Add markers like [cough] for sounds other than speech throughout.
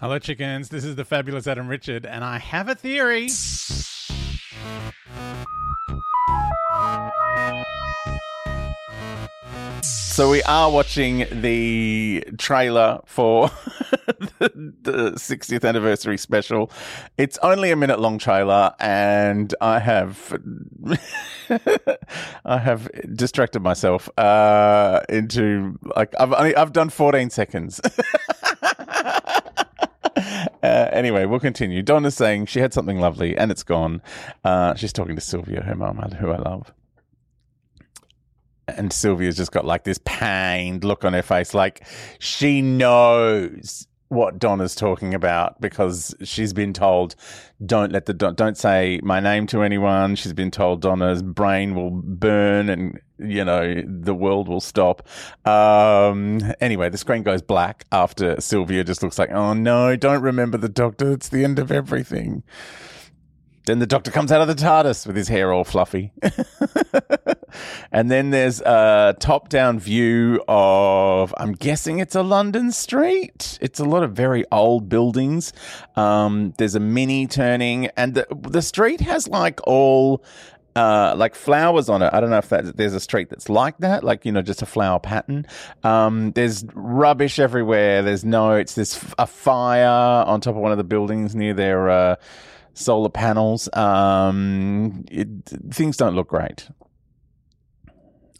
Hello, chickens. This is the fabulous Adam Richard, and I have a theory. So we are watching the trailer for [laughs] the, the 60th anniversary special. It's only a minute long trailer, and I have [laughs] I have distracted myself uh, into like I've I've done 14 seconds. [laughs] Uh, anyway, we'll continue. Donna's saying she had something lovely and it's gone. Uh, she's talking to Sylvia, her mum, who I love. And Sylvia's just got like this pained look on her face, like she knows what Donna's talking about because she's been told, don't let the don't say my name to anyone. She's been told Donna's brain will burn and you know the world will stop. Um, anyway, the screen goes black after Sylvia just looks like, oh no, don't remember the doctor. It's the end of everything. Then the doctor comes out of the TARDIS with his hair all fluffy. [laughs] and then there's a top down view of, I'm guessing it's a London street. It's a lot of very old buildings. Um, there's a mini turning, and the, the street has like all. Uh, like flowers on it. I don't know if that there's a street that's like that, like you know, just a flower pattern. Um, there's rubbish everywhere. There's notes. There's a fire on top of one of the buildings near their uh, solar panels. Um, it, things don't look great.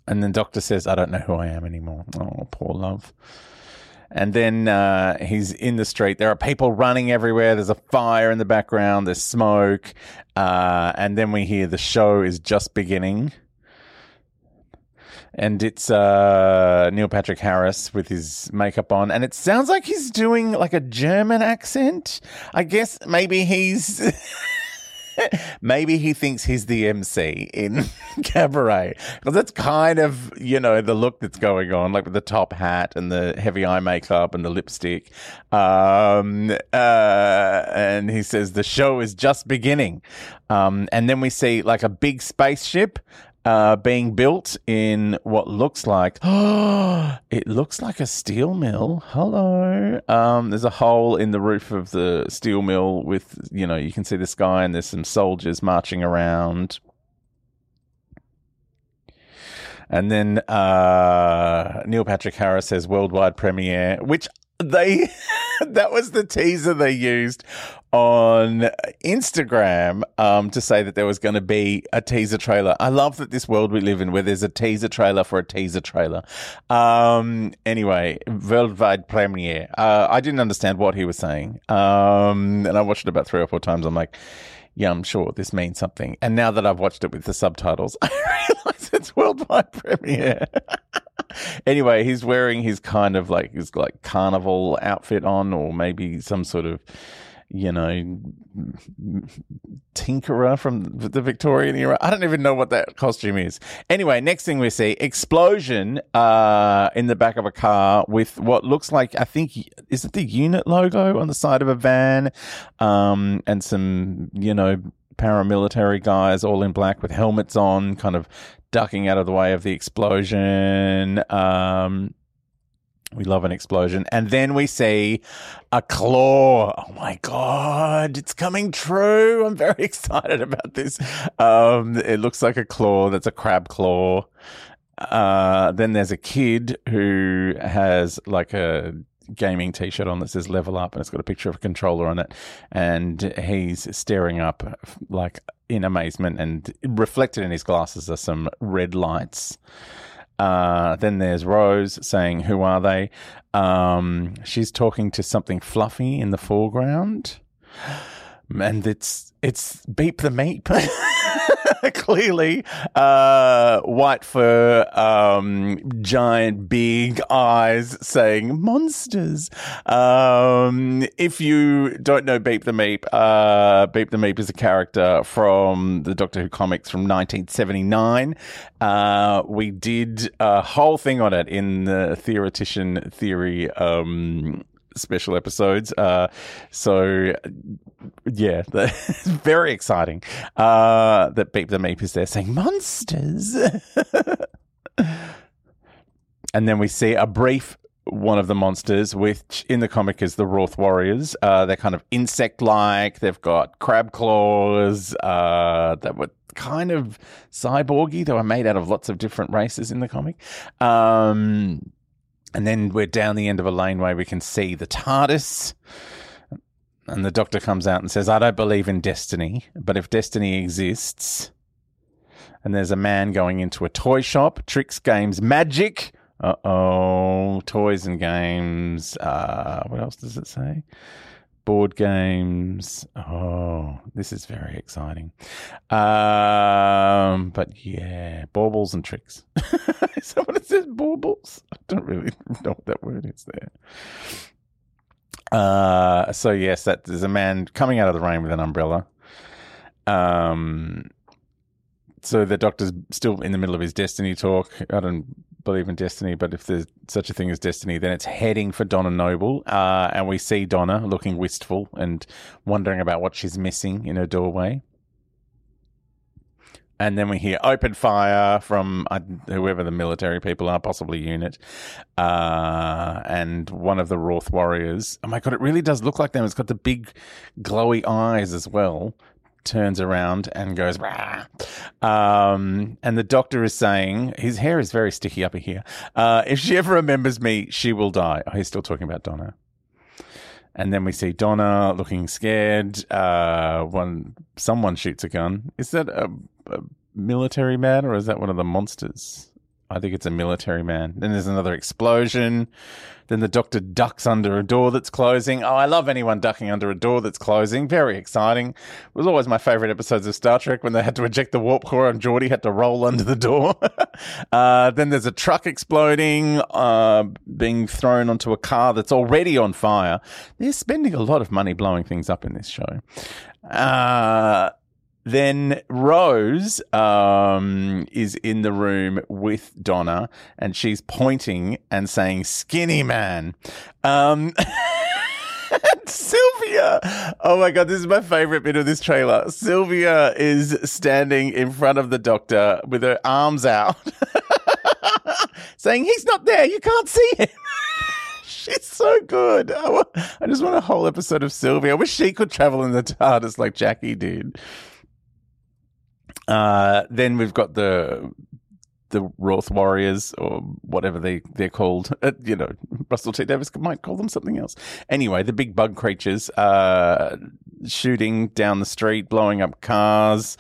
And then Doctor says, I don't know who I am anymore. Oh, poor love. And then uh, he's in the street. There are people running everywhere. There's a fire in the background. There's smoke. Uh, and then we hear the show is just beginning. And it's uh, Neil Patrick Harris with his makeup on. And it sounds like he's doing like a German accent. I guess maybe he's. [laughs] maybe he thinks he's the MC in [laughs] Cabaret because that's kind of you know the look that's going on, like with the top hat and the heavy eye makeup and the lipstick. Um, uh, and he says the show is just beginning, um, and then we see like a big spaceship uh, being built in what looks like [gasps] it looks like a steel mill. Hello. Um, there's a hole in the roof of the steel mill with you know you can see the sky and there's some soldiers marching around. And then uh, Neil Patrick Harris says worldwide premiere, which they [laughs] that was the teaser they used on Instagram um, to say that there was going to be a teaser trailer. I love that this world we live in where there's a teaser trailer for a teaser trailer. Um, anyway, worldwide premiere. Uh, I didn't understand what he was saying, um, and I watched it about three or four times. I'm like. Yeah, I'm sure this means something. And now that I've watched it with the subtitles, [laughs] I realize it's worldwide premiere. [laughs] anyway, he's wearing his kind of like his like carnival outfit on, or maybe some sort of you know, tinkerer from the Victorian era. I don't even know what that costume is. Anyway, next thing we see explosion uh, in the back of a car with what looks like I think is it the UNIT logo on the side of a van, um, and some you know paramilitary guys all in black with helmets on, kind of ducking out of the way of the explosion. Um, we love an explosion. And then we see a claw. Oh my God, it's coming true. I'm very [laughs] excited about this. Um, it looks like a claw that's a crab claw. Uh, then there's a kid who has like a gaming t-shirt on that says level up and it's got a picture of a controller on it and he's staring up like in amazement and reflected in his glasses are some red lights uh, then there's Rose saying, "Who are they?" Um, she's talking to something fluffy in the foreground, and it's it's Beep the Meep. [laughs] [laughs] Clearly, uh, white fur, um, giant big eyes saying monsters. Um, if you don't know Beep the Meep, uh, Beep the Meep is a character from the Doctor Who comics from 1979. Uh, we did a whole thing on it in the theoretician theory um, special episodes. Uh, so yeah, [laughs] very exciting uh, that Beep the Meep is there saying monsters. [laughs] and then we see a brief one of the monsters, which in the comic is the Wrarth Warriors. Uh, they're kind of insect like. They've got crab claws uh, that were kind of cyborgy. They were made out of lots of different races in the comic. Um, and then we're down the end of a laneway. We can see the TARDIS. And the doctor comes out and says, I don't believe in destiny, but if destiny exists, and there's a man going into a toy shop, tricks, games, magic. Uh oh, toys and games. Uh, what else does it say? Board games. Oh, this is very exciting. Um, but yeah, baubles and tricks. [laughs] it says? Baubles? I don't really [laughs] know what that word is there. Uh, so yes, that there's a man coming out of the rain with an umbrella. Um, so the doctor's still in the middle of his destiny talk. I don't believe in destiny, but if there's such a thing as destiny, then it's heading for Donna Noble. Uh, and we see Donna looking wistful and wondering about what she's missing in her doorway. And then we hear open fire from uh, whoever the military people are, possibly UNIT, uh, and one of the Wrarth warriors. Oh my god, it really does look like them. It's got the big glowy eyes as well. Turns around and goes, um, and the doctor is saying his hair is very sticky up here. Uh, if she ever remembers me, she will die. Oh, he's still talking about Donna. And then we see Donna looking scared. Uh, one someone shoots a gun. Is that a, a, military man or is that one of the monsters? I think it's a military man. Then there's another explosion. Then the doctor ducks under a door that's closing. Oh, I love anyone ducking under a door that's closing. Very exciting. It was always my favorite episodes of Star Trek when they had to eject the warp core and Geordi had to roll under the door. [laughs] uh, then there's a truck exploding, uh, being thrown onto a car that's already on fire. They're spending a lot of money blowing things up in this show. Uh, then Rose um, is in the room with Donna, and she's pointing and saying, "Skinny man." Um, [laughs] Sylvia. Oh my god, this is my favorite bit of this trailer. Sylvia is standing in front of the doctor with her arms out, [laughs] saying, "He's not there. You can't see him." [laughs] She's so good. I, I just want a whole episode of Sylvia. I wish she could travel in the TARDIS like Jackie did. Uh, then we've got the the Wrarth Warriors or whatever they they're called. [laughs] Uh, you know, Russell T Davies might call them something else. Anyway, the big bug creatures uh, shooting down the street, blowing up cars.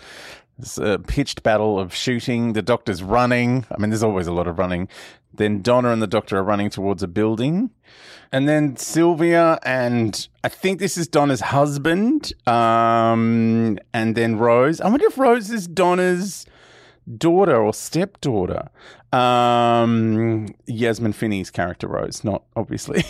It's a pitched battle of shooting. The doctor's running. I mean, there's always a lot of running. Then Donna and the doctor are running towards a building. And then Sylvia and I think this is Donna's husband. Um, and then Rose. I wonder if Rose is Donna's daughter or stepdaughter. Um, Yasmin Finney's character Rose, not obviously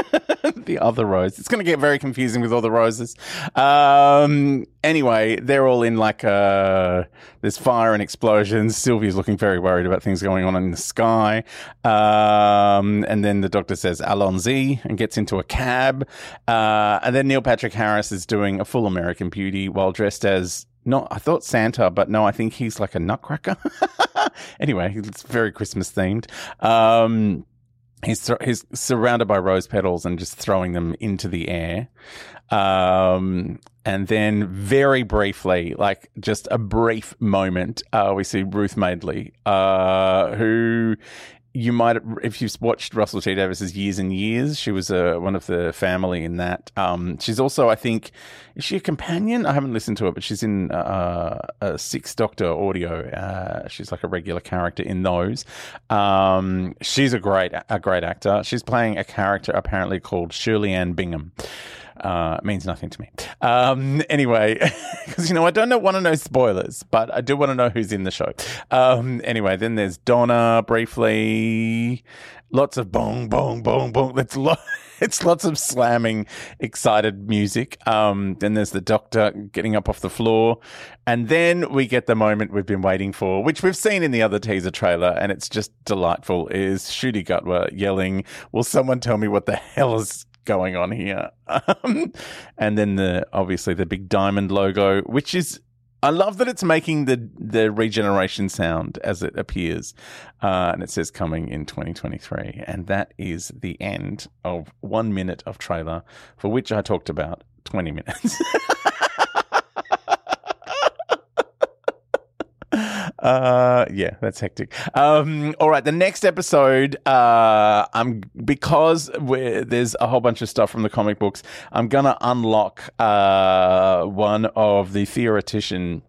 [laughs] the other Rose. It's going to get very confusing with all the roses. Um, anyway, they're all in like a, there's fire and explosions. Sylvia's looking very worried about things going on in the sky. Um, and then the doctor says Allons-y and gets into a cab. Uh, and then Neil Patrick Harris is doing a full American Beauty while dressed as not I thought Santa, but no, I think he's like a nutcracker. [laughs] anyway, it's very Christmas themed. Um, he's th- he's surrounded by rose petals and just throwing them into the air. Um, and then very briefly, like just a brief moment, uh, we see Ruth Madeley, uh, who you might, if you've watched Russell T Davies's Years and Years, she was uh, one of the family in that. Um, she's also, I think, is she a companion? I haven't listened to it, but she's in uh, a Six Doctor audio. Uh, she's like a regular character in those. Um, she's a great, a great actor. She's playing a character apparently called Shirley Ann Bingham. Uh, means nothing to me. Um, anyway, [laughs] because you know I don't know, want to know spoilers, but I do want to know who's in the show. Um, anyway, then there's Donna briefly. Lots of bong, bong, bong, bong. It's lo- [laughs] it's lots of slamming, excited music. Um, then there's the doctor getting up off the floor, and then we get the moment we've been waiting for, which we've seen in the other teaser trailer, and it's just delightful. Is Ncuti Gatwa yelling, "Will someone tell me what the hell is going on here. [laughs] Um, and then the obviously the big diamond logo, which is I love that it's making the the regeneration sound as it appears, uh, and it says coming in 2023. And that is the end of one minute of trailer, for which I talked about 20 minutes. [laughs] Uh, yeah, that's hectic. Um, all right, the next episode, uh, I'm because there's a whole bunch of stuff from the comic books. I'm gonna unlock uh one of the theoretician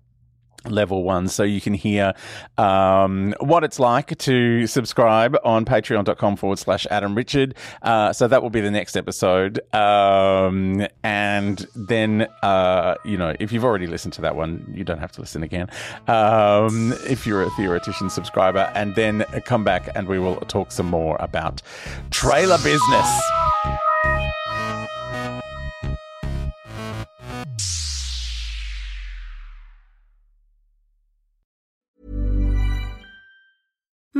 level one so you can hear um, what it's like to subscribe on patreon.com forward slash adam richard. Uh, so that will be the next episode. Um, and then uh, you know if you've already listened to that one you don't have to listen again. Um, if you're a theoretician subscriber and then come back and we will talk some more about trailer business